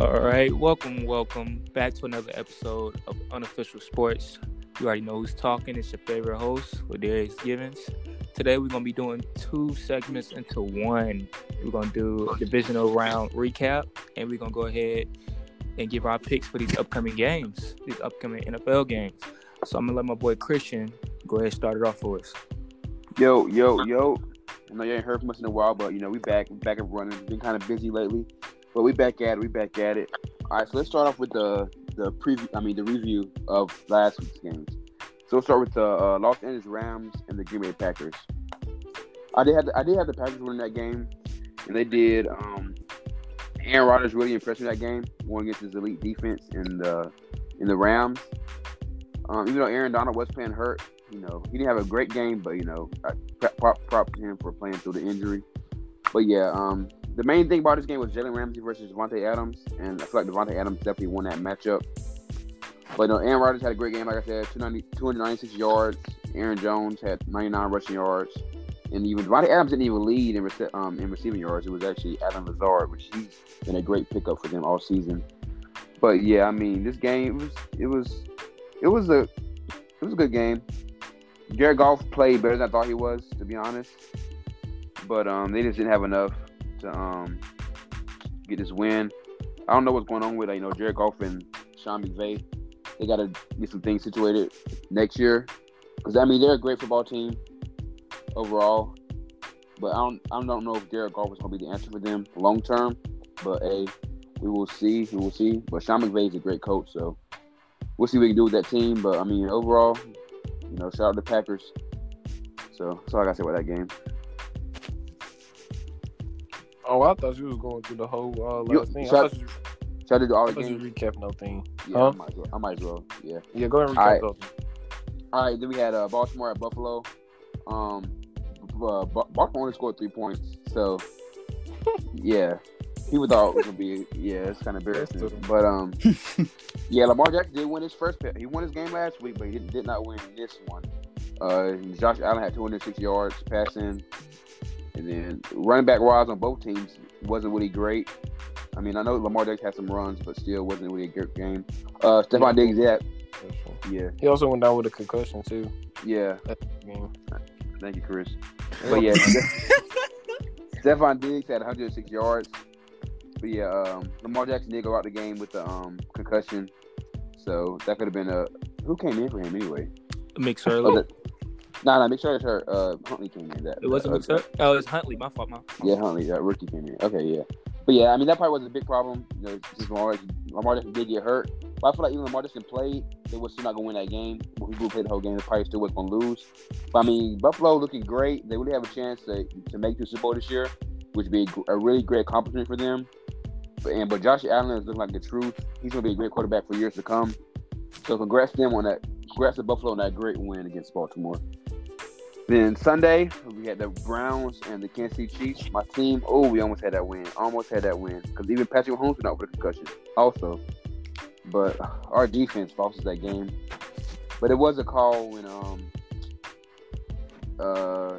All right, welcome, welcome back to another episode of Unofficial Sports. You already know who's talking. It's your favorite host, Darius Givens. Today we're gonna be doing two segments into one. We're gonna do a divisional round recap, and we're gonna go ahead and give our picks for these upcoming games, these upcoming NFL games. So I'm gonna let my boy Christian go ahead and start it off for us. Yo, yo, yo. I know you ain't heard from us in a while, but you know, we back, back and running. Been kind of busy lately. But we back at it. We back at it. All right, so let's start off with the the preview. I mean, the review of last week's games. So we'll start with the uh, Los Angeles Rams and the Green Bay Packers. I did have the, I did have the Packers winning that game, and they did. Um, Aaron Rodgers really impressed me that game, going against his elite defense in the in the Rams. Um, even though Aaron Donald was playing hurt, you know he didn't have a great game, but you know I prop, prop him for playing through the injury. But yeah, um, the main thing about this game was Jalen Ramsey versus Davante Adams, and I feel like Davante Adams definitely won that matchup. But no, Aaron Rodgers had a great game, like I said, 296 yards. Aaron Jones had 99 rushing yards, and even Davante Adams didn't even lead in, rece- um, in receiving yards. It was actually Allen Lazard, which he's been a great pickup for them all season. But yeah, I mean, this game was it was it was a it was a good game. Jared Goff played better than I thought he was, to be honest. But um, they just didn't have enough to um, get this win. I don't know what's going on with you know Jared Goff and Sean McVay. They got to get some things situated next year because I mean they're a great football team overall, but I don't I don't know if Jared Goff is going to be the answer for them long term. But hey, we will see. We will see. But Sean McVay is a great coach, so we'll see what we can do with that team. But I mean overall, you know, shout out to Packers. So that's all I got to say about that game. Oh, I thought you was going through the whole uh, last You- thing. I shout- thought you, Shout out to all I the thought you games. recap no thing. Yeah, Huh? I might as well. I might as well. Yeah. Yeah, go ahead and All recap right. those. All right, then we had uh, Baltimore at Buffalo. Um, uh, Baltimore only scored three points, so yeah, people thought it was gonna be yeah, it's kind of embarrassing. But um, yeah, Lamar Jackson did win his first. pa- He won his game last week, but he did, did not win this one. Uh, Josh Allen had 206 yards passing, and then running back wise on both teams wasn't really great. I mean, I know Lamar Jackson had some runs, but still wasn't really a good game. Uh, Stefon Diggs, yeah, yeah, He also went down with a concussion too. yeah. Thank you, Chris. But yeah, Stefon Diggs had 106 yards. But yeah, um, Lamar Jackson did go out the game with the um, concussion, so that could have been a who came in for him anyway. Mix Oh, early. the, nah, nah, make sure it's her. Uh, Huntley came in. That It wasn't uh, McSorley. Oh, it's Huntley. My fault. My fault. Yeah, Huntley, that rookie came in. Okay, yeah. But yeah, I mean that probably was a big problem. You know, just Lamar, Lamar Jackson did get hurt. But I feel like even Lamar Jackson played, they were still not gonna win that game. When people played the whole game, they probably still was gonna lose. But I mean, Buffalo looking great. They really have a chance to to make the Super Bowl this year, which would be a, a really great accomplishment for them. But and but Josh Allen is looking like the truth. He's gonna be a great quarterback for years to come. So congrats to them on that. Congrats to Buffalo on that great win against Baltimore. Then Sunday, we had the Browns and the Kansas City Chiefs. My team, oh, we almost had that win. Almost had that win. Because even Patrick Mahomes went out with a concussion also. But our defense lost us that game. But it was a call when um uh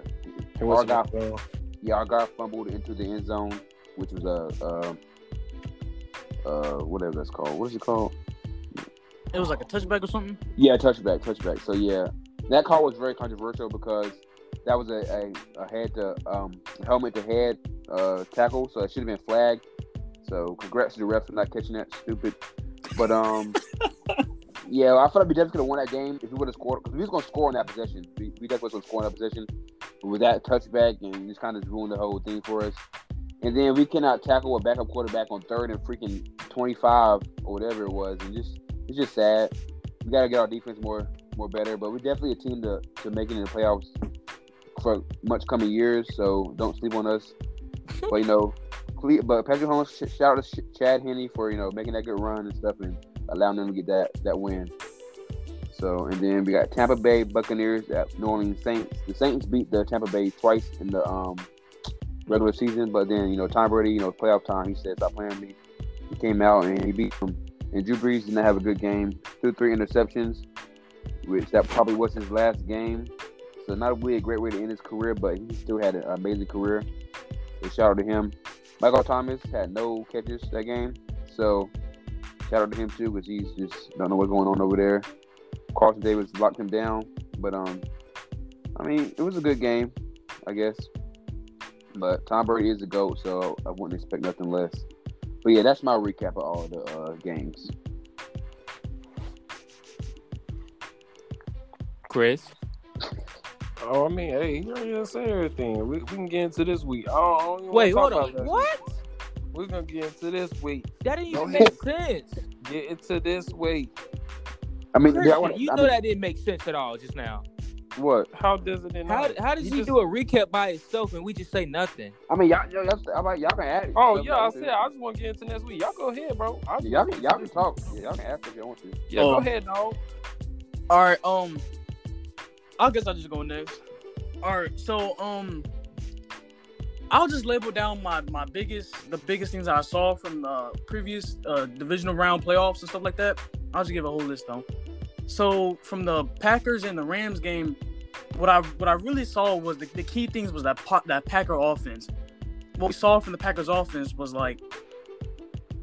He was Our guy- yeah, our guy fumbled into the end zone, which was a uh, uh whatever that's called. What is it called? It was like a touchback or something. Yeah, touchback, touchback. So yeah, that call was very controversial because that was a, a, a head to um, helmet to head uh, tackle, so it should have been flagged. So congrats to the refs for not catching that stupid. But um, yeah, I feel like we definitely could have won that game if we would have scored because we was gonna score on that possession. We, we definitely was gonna score on that possession with that touchback and just kind of ruined the whole thing for us. And then we cannot tackle a backup quarterback on third and freaking twenty five or whatever it was, and just it's just sad. We gotta get our defense more more better, but we're definitely a team to to make it in the playoffs for much coming years. So don't sleep on us. but you know, but Patrick Mahomes, sh- shout out to Sh- Chad Henne for you know making that good run and stuff and allowing them to get that that win. So and then we got Tampa Bay Buccaneers at New Orleans Saints. The Saints beat the Tampa Bay twice in the um regular season, but then you know Tom Brady, you know playoff time, he said stop playing me. He came out and he beat them. And Drew Brees did not have a good game. Two three interceptions, which that probably was his last game. So not really a great way to end his career, but he still had an amazing career. So shout out to him. Michael Thomas had no catches that game. So shout out to him too because he's just don't know what's going on over there. Carlton Davis locked him down, but um, I mean it was a good game, I guess. But Tom Brady is a goat, so I wouldn't expect nothing less. But yeah, that's my recap of all the uh, games. Chris. Oh, I mean, hey, you already say everything. We, we can get into this week. I don't, I don't even Wait, hold on. about that. What? We're gonna get into this week. That didn't even make sense. Get into this week. I mean, Christian, I wanna- you I know mean, that didn't make sense at all just now. what? How does it? How how does You he just- do a recap by itself and we just say nothing? I mean, y'all, y'all, y'all, how about y'all can add it. Oh yeah, I y'all said. I just want to get into next week. Y'all go ahead, bro. I just y'all can, y'all can talk. Yeah, y'all can ask if y'all want to. week. Yeah, Oh. go ahead, dog. All right, um, I guess I'll just go next. All right, so um, I'll just label down my my biggest the biggest things I saw from the previous uh, divisional round playoffs and stuff like that. I'll just give a whole list though. So from the Packers and the Rams game, what I what I really saw was the, the key things was that pa- that Packer offense. What we saw from the Packers offense was like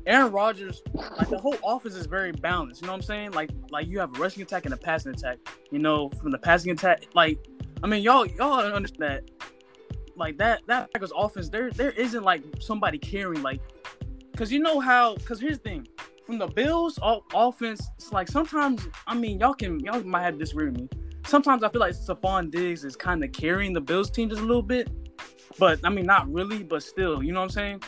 Aaron Rodgers, like the whole offense is very balanced. You know what I'm saying? Like like you have a rushing attack and a passing attack. You know, from the passing attack, like I mean, y'all y'all understand that. Like that that Packers offense, there there isn't like somebody carrying like, cause you know how. Cause here's the thing, from the Bills o- offense, it's like sometimes I mean y'all can y'all might have disagree with me. Sometimes I feel like Stefon Diggs is kind of carrying the Bills team just a little bit, but I mean not really, but still, you know what I'm saying?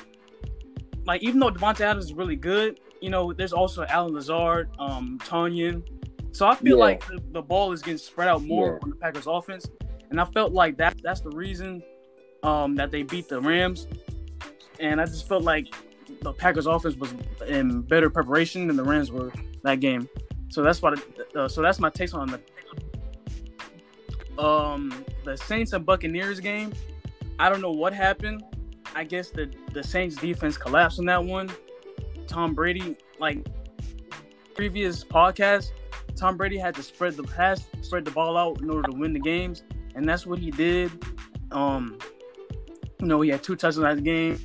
Like even though Davante Adams is really good, you know, there's also Allen Lazard, um, Tonyan. So I feel Yeah. like the, the ball is getting spread out more Yeah. on the Packers offense, and I felt like that that's the reason um, that they beat the Rams. And I just felt like the Packers offense was in better preparation than the Rams were that game. So that's what. Uh, so that's my takes on the um the Saints and Buccaneers game. I don't know what happened. I guess the the Saints defense collapsed on that one. Tom Brady, like previous podcast, Tom Brady had to spread the pass, spread the ball out in order to win the games, and that's what he did. Um, you know, he had two touchdowns in game.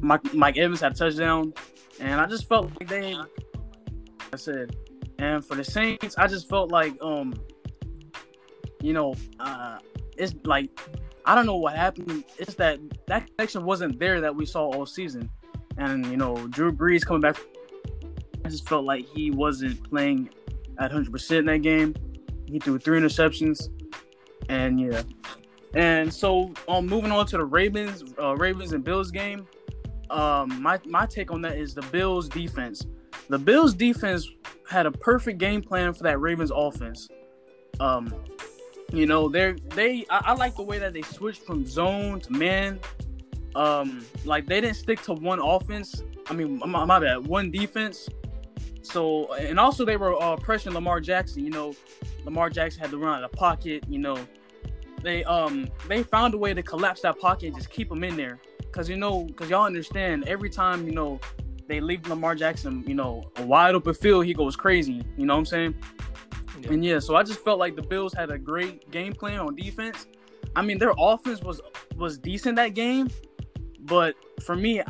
Mike, Mike Evans had a touchdown, and I just felt like they, I said, and for the Saints, I just felt like, um, you know, uh, it's like I don't know what happened. It's that that connection wasn't there that we saw all season, and you know, Drew Brees coming back, I just felt like he wasn't playing at hundred percent in that game. He threw three interceptions, and yeah, and so um, moving on to the Ravens, uh, Ravens and Bills game. Um, my my take on that is the Bills defense. The Bills defense had a perfect game plan for that Ravens offense. Um, you know, they're they I, I like the way that they switched from zone to man. Um, like they didn't stick to one offense. I mean, my, my bad, one defense. So and also they were uh, pressuring Lamar Jackson. You know, Lamar Jackson had to run out of pocket. You know, they um they found a way to collapse that pocket and just keep him in there. Cause you know, cause y'all understand every time you know they leave Lamar Jackson, you know, a wide open field, he goes crazy. You know what I'm saying? Yeah. And yeah, so I just felt like the Bills had a great game plan on defense. I mean, their offense was was decent that game, but for me,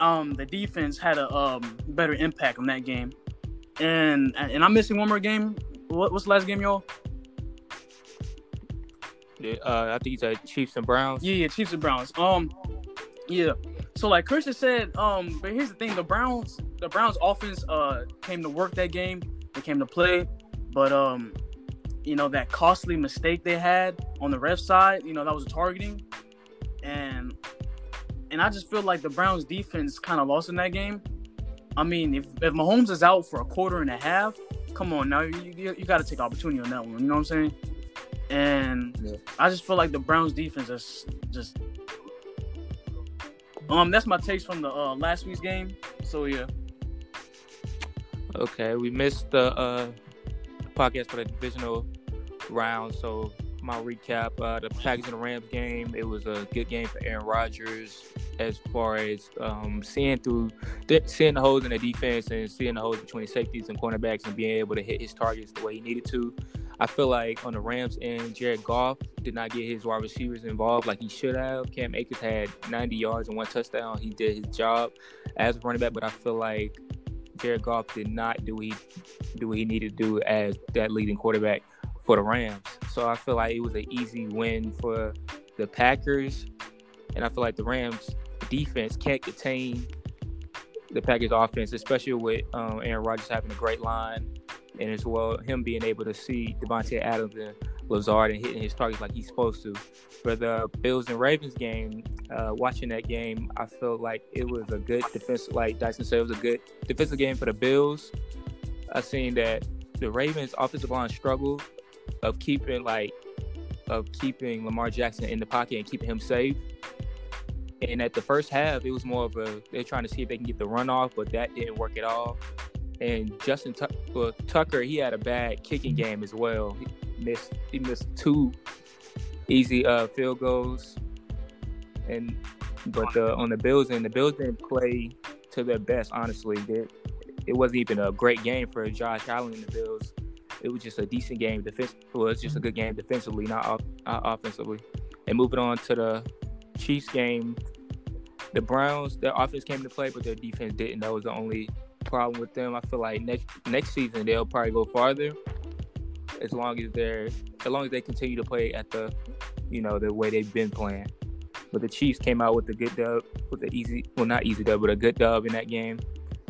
um, the defense had a um better impact on that game. And and I'm missing one more game. What, what's the last game, y'all? Yeah, Uh, I think he said Chiefs and Browns. Yeah, yeah, Chiefs and Browns. Um, yeah. So like Christian said, um, but here's the thing: the Browns, the Browns offense, uh, came to work that game. They came to play, but um, you know that costly mistake they had on the ref side, you know that was a targeting, and and I just feel like the Browns defense kind of lost in that game. I mean, if if Mahomes is out for a quarter and a half, come on now, you you, you got to take opportunity on that one. You know what I'm saying? And Yeah. I just feel like the Browns defense is just um that's my takes from the uh, last week's game. So yeah. Okay, we missed the uh, podcast for the divisional round. So my recap: uh, the Packers and the Rams game. It was a good game for Aaron Rodgers as far as um, seeing through, th- seeing the holes in the defense and seeing the holes between safeties and cornerbacks and being able to hit his targets the way he needed to. I feel like on the Rams end, Jared Goff did not get his wide receivers involved like he should have. Cam Akers had 90 yards and one touchdown. He did his job as a running back, but I feel like Jared Goff did not do he do what he needed to do as that leading quarterback for the Rams. So I feel like it was an easy win for the Packers, and I feel like the Rams defense can't contain the Packers offense, especially with um, Aaron Rodgers having a great line and as well him being able to see Davante Adams and Lazard and hitting his targets like he's supposed to. For the Bills and Ravens game, uh, watching that game, I felt like it was a good defense. Like Dyson said, it was a good defensive game for the Bills. I seen that the Ravens offensive line struggled of keeping like of keeping Lamar Jackson in the pocket and keeping him safe. And at the first half, it was more of a they're trying to see if they can get the run off, but that didn't work at all and Justin well, Tucker he had a bad kicking game as well. Missed he missed two easy uh, field goals, and but on the Bills and the Bills didn't play to their best. Honestly, they, it wasn't even a great game for Josh Allen and the Bills. It was just a decent game. Defense well, it's just a good game defensively, not, off, not offensively. And moving on to the Chiefs game, the Browns, their offense came to play, but their defense didn't. That was the only problem with them. I feel like next next season they'll probably go farther as long as they're as long as they continue to play at the you know the way they've been playing. But the Chiefs came out with a good dub, with an easy well not easy dub, but a good dub in that game.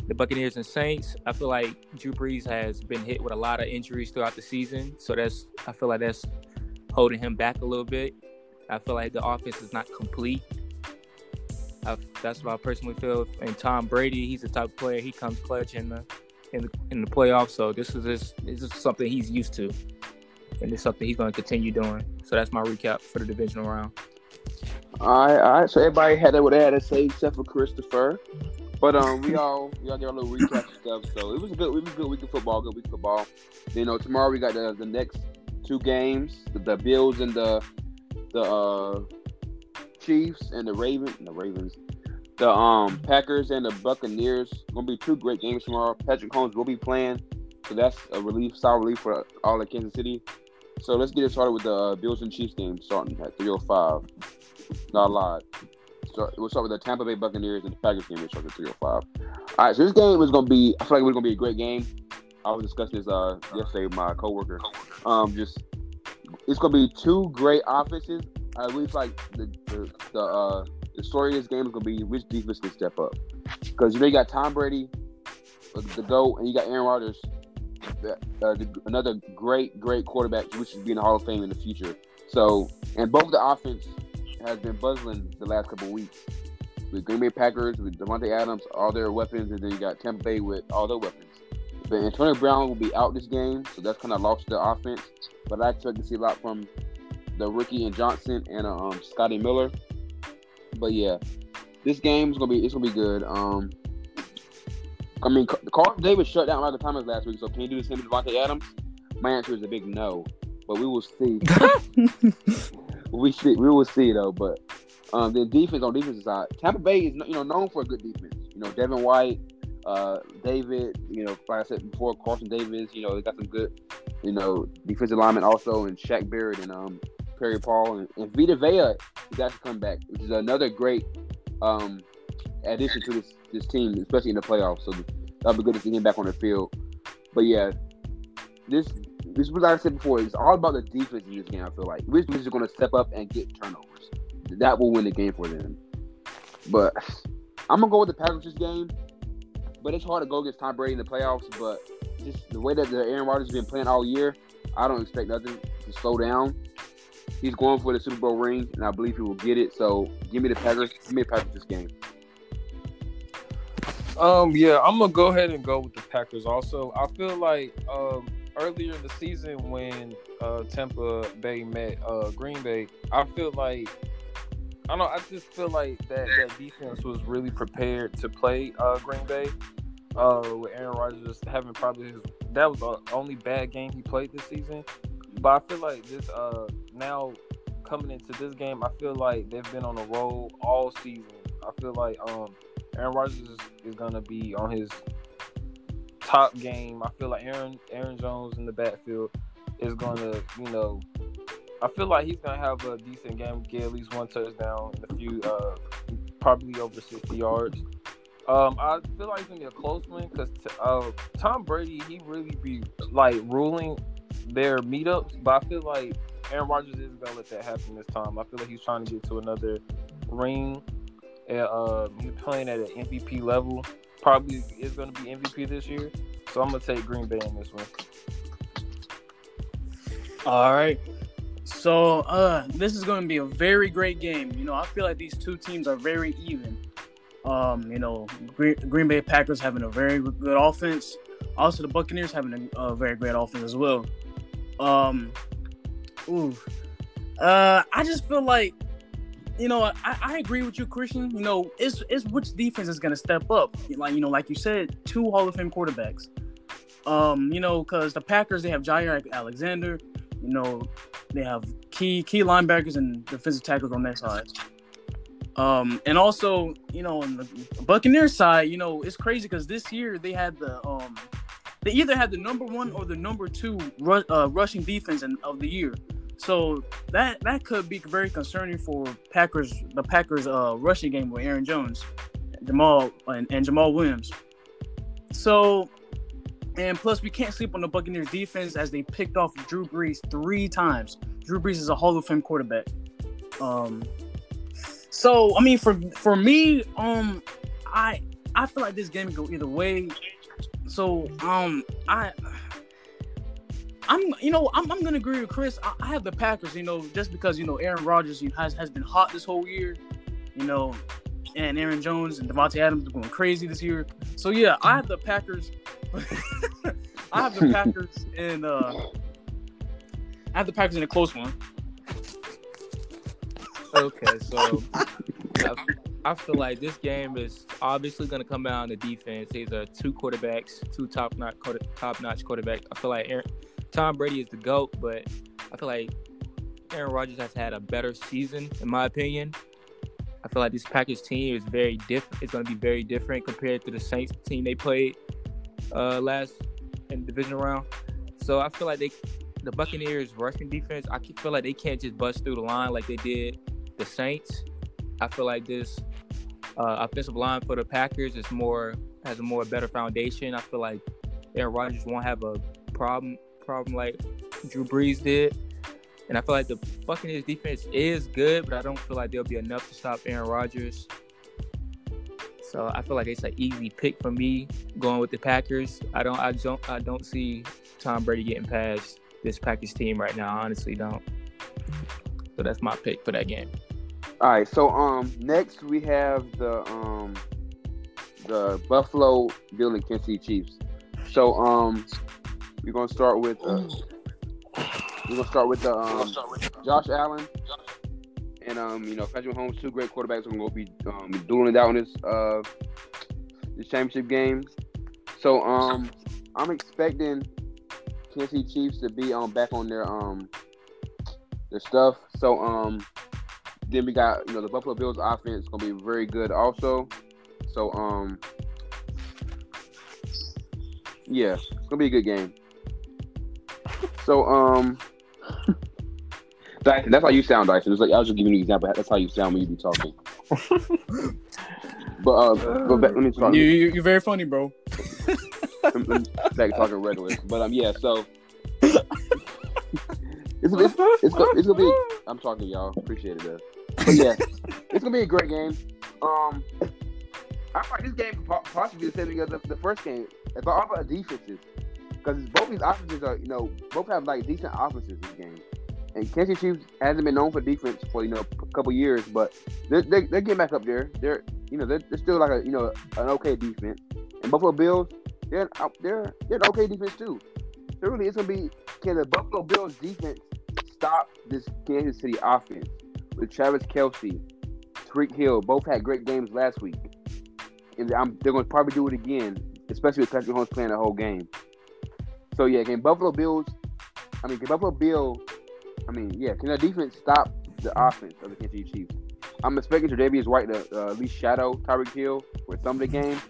The Buccaneers and Saints, I feel like Drew Brees has been hit with a lot of injuries throughout the season, so that's I feel like that's holding him back a little bit. I feel like the offense is not complete I, that's what I personally feel. And Tom Brady, he's the type of player he comes clutch in the in the, in the playoffs. So this is this, this is something he's used to, and it's something he's going to continue doing. So that's my recap for the divisional round. All right, all right. So everybody had what they had to say except for Christopher. But um, we all we all get a little recap stuff. So it was a good, it was a good week of football. Good week of football. You know, tomorrow we got the the next two games: the, the Bills and the the uh Chiefs and the Ravens, and the Ravens, the um Packers and the Buccaneers. Gonna be two great games tomorrow. Patrick Mahomes will be playing, so that's a relief, solid relief for all of Kansas City. So let's get it started with the uh, Bills and Chiefs game starting at 3:05. Not live. So we'll start with the Tampa Bay Buccaneers and the Packers game. Starts at 3:05. All right, so this game is gonna be. I feel like it's gonna be a great game. I was discussing this uh yesterday with my coworker. Um, just it's gonna be two great offenses really feel like the the the, uh, the story of this game is gonna be which defense can step up because you know you got Tom Brady, the goat, and you got Aaron Rodgers, uh, the, another great great quarterback, which should be in the Hall of Fame in the future. So, and both the offense has been buzzing the last couple weeks. With Green Bay Packers, with Davante Adams, all their weapons, and then you got Tampa Bay with all their weapons. But Antonio Brown will be out this game, so that's kind of lost the offense. But I expect to see a lot from the rookie and Johnson and uh, um, Scotty Miller. But yeah, this game is gonna be it's gonna be good. Um, I mean, Carl Davis shut down Michael Thomas last week, so can you do the same with Davante Adams? My answer is a big no, but we will see. we see, we will see though. But um, the defense on defensive side, Tampa Bay is you know known for a good defense. You know, Devin White, uh, David, you know, like I said before, Carlton Davis, you know, they got some good, you know, defensive linemen also, and Shaq Barrett and um, Pierre-Paul, and, and Vita Vea is actually come back, which is another great um, addition to this this team, especially in the playoffs. So that'll be good to see him back on the field. But yeah, this this was like I said before. It's all about the defense in this game. I feel like which is going to step up and get turnovers. That will win the game for them. But I'm gonna go with the Packers this game. But it's hard to go against Tom Brady in the playoffs. But just the way that the Aaron Rodgers has been playing all year, I don't expect nothing to slow down he's going for the Super Bowl ring, and I believe he will get it. So give me the Packers. Give me the Packers this game. Um, yeah, I'm gonna go ahead and go with the Packers. Also, I feel like um, earlier in the season when uh, Tampa Bay met uh, Green Bay, I feel like I don't know. I just feel like that that defense was really prepared to play uh, Green Bay. Uh, with Aaron Rodgers having probably his that was the only bad game he played this season. But I feel like this uh now coming into this game, I feel like they've been on a roll all season. I feel like um Aaron Rodgers is, is gonna be on his top game. I feel like Aaron Aaron Jones in the backfield is to, you know, I feel like he's to have a decent game, get at least one touchdown and a few, uh, probably over 60 yards. Um, I feel like it's gonna be a close one because uh, Tom Brady he really be like ruling their meetups, but I feel like Aaron Rodgers isn't gonna let that happen this time. I feel like he's trying to get to another ring. And, uh, he's playing at an MVP level. Probably is gonna be MVP this year. So I'm gonna take Green Bay in this one. All right. So uh, this is going to be a very great game. You know, I feel like these two teams are very even. Um, you know, Green, Green Bay Packers having a very good offense. Also, the Buccaneers having a, a very great offense as well. Um, ooh, uh, I just feel like, you know, I, I agree with you, Christian. You know, it's it's which defense is to step up. Like you know, like you said, two Hall of Fame quarterbacks. Um, you know, because the Packers they have Jaire Alexander. You know, they have key key linebackers and defensive tackles on their side. Um, and also, you know, on the Buccaneers side, you know, it's crazy because this year they had the um, they either had the number one or the number two ru- uh, rushing defense in, of the year. So that that could be very concerning for Packers the Packers uh rushing game with Aaron Jones, Jamal and, and Jamaal Williams. So and plus we can't sleep on the Buccaneers defense as they picked off Drew Brees three times. Drew Brees is a Hall of Fame quarterback. Um so I mean, for for me, um, I I feel like this game can go either way. So um, I I'm you know I'm, I'm gonna agree with Chris. I, I have the Packers. You know, just because you know Aaron Rodgers you know, has has been hot this whole year. You know, and Aaron Jones and Davante Adams are going crazy this year. So yeah, I have the Packers. I have the Packers in. Uh, I have the Packers in a close one. Okay, so I, feel like this game is obviously going to come down to defense. These are two quarterbacks, two top notch top notch quarterbacks. I feel like Aaron, Tom Brady is the goat, but I feel like Aaron Rodgers has had a better season, in my opinion. I feel like this Packers team is very different. It's going to be very different compared to the Saints team they played uh, last in the division round. So I feel like they, the Buccaneers rushing defense, I feel like they can't just bust through the line like they did the Saints. I feel like this uh, offensive line for the Packers is more has a more better foundation. I feel like Aaron Rodgers won't have a problem problem like Drew Brees did. And I feel like the Buccaneers defense is good, but I don't feel like there'll be enough to stop Aaron Rodgers. So I feel like it's an easy pick for me going with the Packers. I don't I don't I don't see Tom Brady getting past this Packers team right now. I honestly don't. So that's my pick for that game. All right, so um, next we have the um, the Buffalo Bill and Kansas City Chiefs. So um, we're gonna start with uh, we're gonna start with the um, Josh Allen and um, you know Patrick Mahomes, two great quarterbacks. We're gonna be um, dueling it out in this uh this championship game. So um, I'm expecting Kansas City Chiefs to be um back on their um their stuff. So um then we got you know the Buffalo Bills offense gonna be very good also. So um yeah, it's gonna be a good game. So um Dyson, that's how you sound, Dyson. It's like I was just giving you an example. That's how you sound when you be talking. but uh, but back, let me start. You, you you're very funny, bro. let me, let me back talking regular. But um yeah, so it's, it's, it's, it's gonna be. I'm talking, y'all. Appreciate it. Though. But yeah, it's gonna be a great game. Um, I find this game possibly the same as the, the first game. If all about defenses, because both these offenses are, you know, both have like decent offenses this game. And Kansas Chiefs hasn't been known for defense for you know a couple years, but they're, they're, they're getting back up there. They're you know they're, they're still like a you know an okay defense. And Buffalo Bills, they're they're they're an okay defense too. So really, it's gonna be can the Buffalo Bills defense stop this Kansas City offense? With Travis Kelce, Tyreek Hill, both had great games last week. And I'm, they're going to probably do it again, especially with Patrick Mahomes playing the whole game. So, yeah, can Buffalo Bills, I mean, can Buffalo Bills, I mean, yeah, can the defense stop the offense of the Kansas City Chiefs? I'm expecting Tre'Davious White to uh, at least shadow Tyreek Hill for some of the game.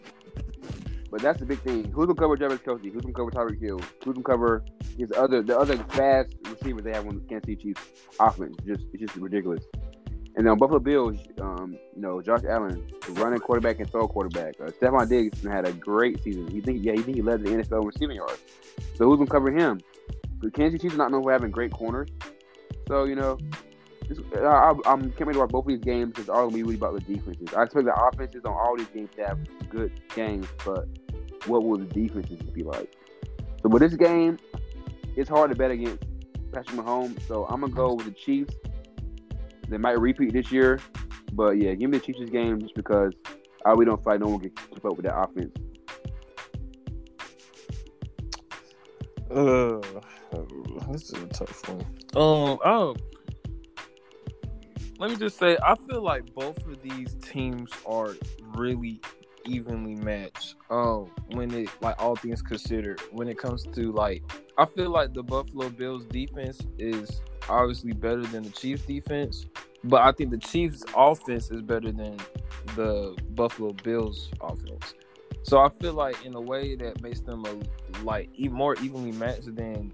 But that's the big thing. Who's gonna cover Travis Kelce? Who's gonna cover Tyreek Hill? Who's gonna cover his other the other fast receivers they have on the Kansas City Chiefs offense just it's just ridiculous. And then Buffalo Bills, um, you know, Josh Allen, running quarterback and throw quarterback. Uh, Stefon Diggs had a great season. He think yeah, he think he led the NFL receiving yards. So who's gonna cover him? The Kansas Chiefs not known for having great corners. So you know, this, I, I'm can't wait to watch both of these games because all be really about the defenses. I expect the offenses on all these games to have good games, but what will the defenses be like? So with this game, it's hard to bet against Patrick Mahomes. So I'm gonna go with the Chiefs. They might repeat this year, but yeah, give me the Chiefs game just because I really don't fight no one can keep up with that offense. Uh, this is a tough one. Um, oh, let me just say, I feel like both of these teams are really evenly matched. Um, when it like all things considered, when it comes to like, I feel like the Buffalo Bills defense is obviously better than the Chiefs defense, but I think the Chiefs offense is better than the Buffalo Bills offense. So I feel like in a way that makes them a, like even more evenly matched than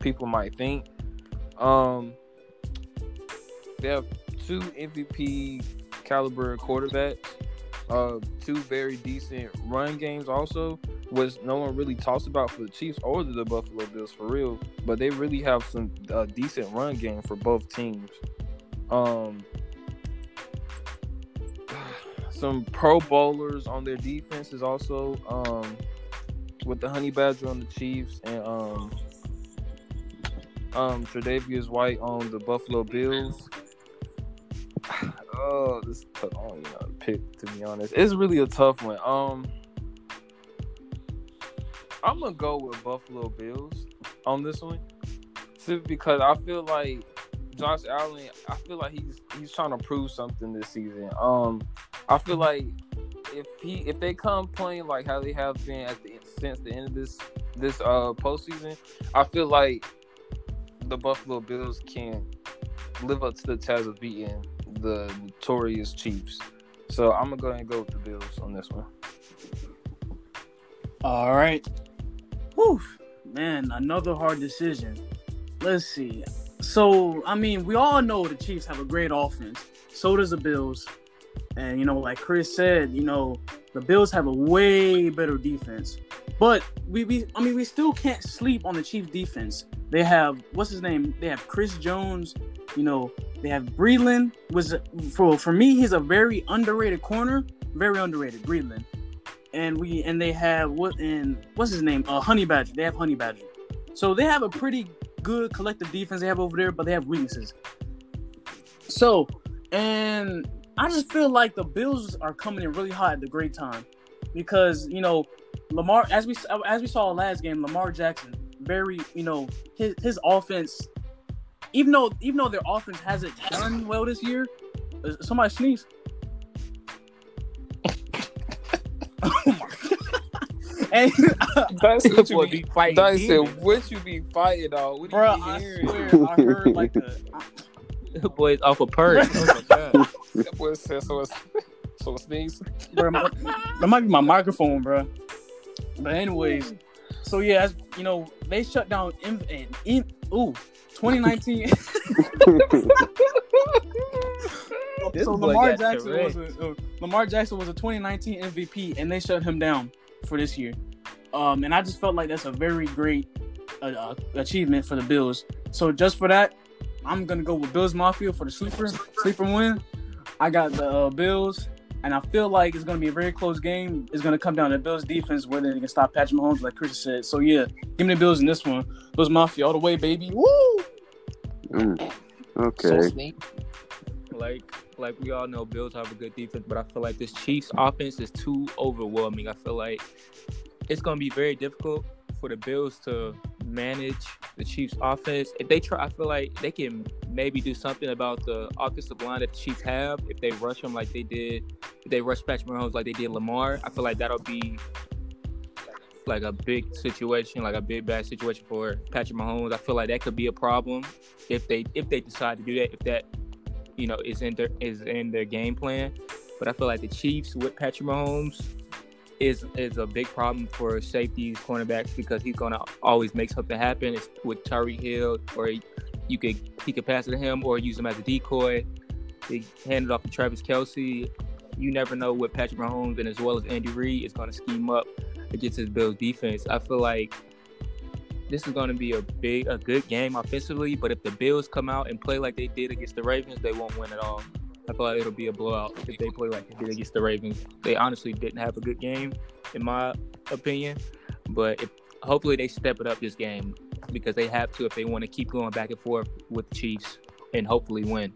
people might think. Um, they have two MVP caliber quarterbacks, uh, two very decent run games also, which no one really talks about for the Chiefs or the Buffalo Bills for real. But they really have some uh, decent run game for both teams. Um, some Pro Bowlers on their defense is also um, with the Honey Badger on the Chiefs and um, um, Tre'Davious White on the Buffalo Bills. oh, this is tough. I don't even know to pick. To be honest, it's really a tough one. Um, I'm gonna go with Buffalo Bills on this one, simply because I feel like Josh Allen. I feel like he's he's trying to prove something this season. Um, I feel like if he if they come playing like how they have been at the since the end of this this uh postseason, I feel like the Buffalo Bills can live up to the task of beating the notorious Chiefs. So I'm gonna go and go with the Bills on this one. All right. Whew. Man, another hard decision. Let's see. So, I mean, we all know the Chiefs have a great offense. So does the Bills. And, you know, like Chris said, you know, the Bills have a way better defense. But we, we I mean, we still can't sleep on the Chiefs defense. They have what's his name? They have Chris Jones, you know, they have Breeland was for for me he's a very underrated corner, very underrated Breeland. And we and they have what and what's his name? Uh Honey Badger. They have Honey Badger. So they have a pretty good collective defense they have over there, but they have weaknesses. So, and I just feel like the Bills are coming in really hot at the great time because you know Lamar, as we as we saw last game, Lamar Jackson, very you know his his offense, even though even though their offense hasn't done well this year, uh, somebody sneeze. And That's what you Boy, be be fighting Dice demons. "What you be fighting, dog? What bro, you I hearing?" swear I heard like a Boys off a perch. Oh my god. That boy said so. It's, so it sneeze. bro, my- that might be my microphone, bro. But anyways, so yeah, as, you know, they shut down in, in, in ooh 2019. This so Lamar Jackson was a, uh, Lamar Jackson was a 2019 MVP, and they shut him down for this year. Um, and I just felt like that's a very great uh, uh, achievement for the Bills. So just for that, I'm gonna go with Bills Mafia for the sleeper sleeper win. I got the uh, Bills, and I feel like it's gonna be a very close game. It's gonna come down to Bills defense whether they can stop Patrick Mahomes, like Chris said. So yeah, give me the Bills in this one. Bills Mafia all the way, baby. Woo! Mm. So Okay. sneak. Like like we all know Bills have a good defense, but I feel like this Chiefs offense is too overwhelming. I feel like it's gonna be very difficult for the Bills to manage the Chiefs offense. If they try I feel like they can maybe do something about the offensive line that the Chiefs have if they rush them like they did if they rush Patrick Mahomes like they did Lamar. I feel like that'll be like a big situation, like a big bad situation for Patrick Mahomes. I feel like that could be a problem if they if they decide to do that. If that you know is in their is in their game plan. But I feel like the Chiefs with Patrick Mahomes, is is a big problem for safeties, cornerbacks because he's gonna always make something happen. It's with Tyreek Hill, or he, you could he could pass it to him or use him as a decoy. He handed off to Travis Kelce. You never know what Patrick Mahomes and as well as Andy Reid is gonna scheme up against his Bills defense. I feel like this is going to be a big, a good game offensively. But if the Bills come out and play like they did against the Ravens, they won't win at all. I feel like it'll be a blowout if they play like they did against the Ravens. They honestly didn't have a good game, in my opinion. But if, hopefully they step it up this game because they have to if they want to keep going back and forth with the Chiefs and hopefully win.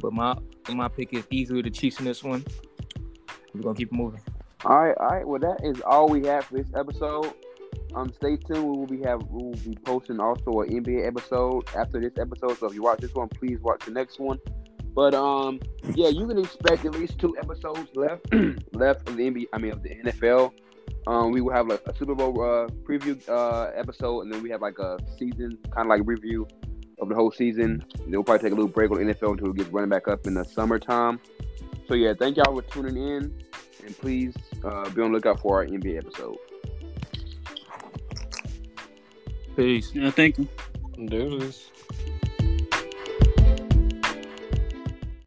But my my pick is easily the Chiefs in this one. We're gonna keep moving. All right, all right. Well, that is all we have for this episode. Um, stay tuned. We will be have we will be posting also an NBA episode after this episode. So if you watch this one, please watch the next one. But um, yeah, you can expect at least two episodes left left of the NBA. I mean, of the NFL. Um, we will have like a Super Bowl uh, preview uh, episode, and then we have like a season kind of like review of the whole season. We'll probably take a little break on the NFL until it gets running back up in the summertime. So yeah, thank y'all for tuning in, and please uh, be on the lookout for our NBA episode. Peace. Yeah, thank you. Do this.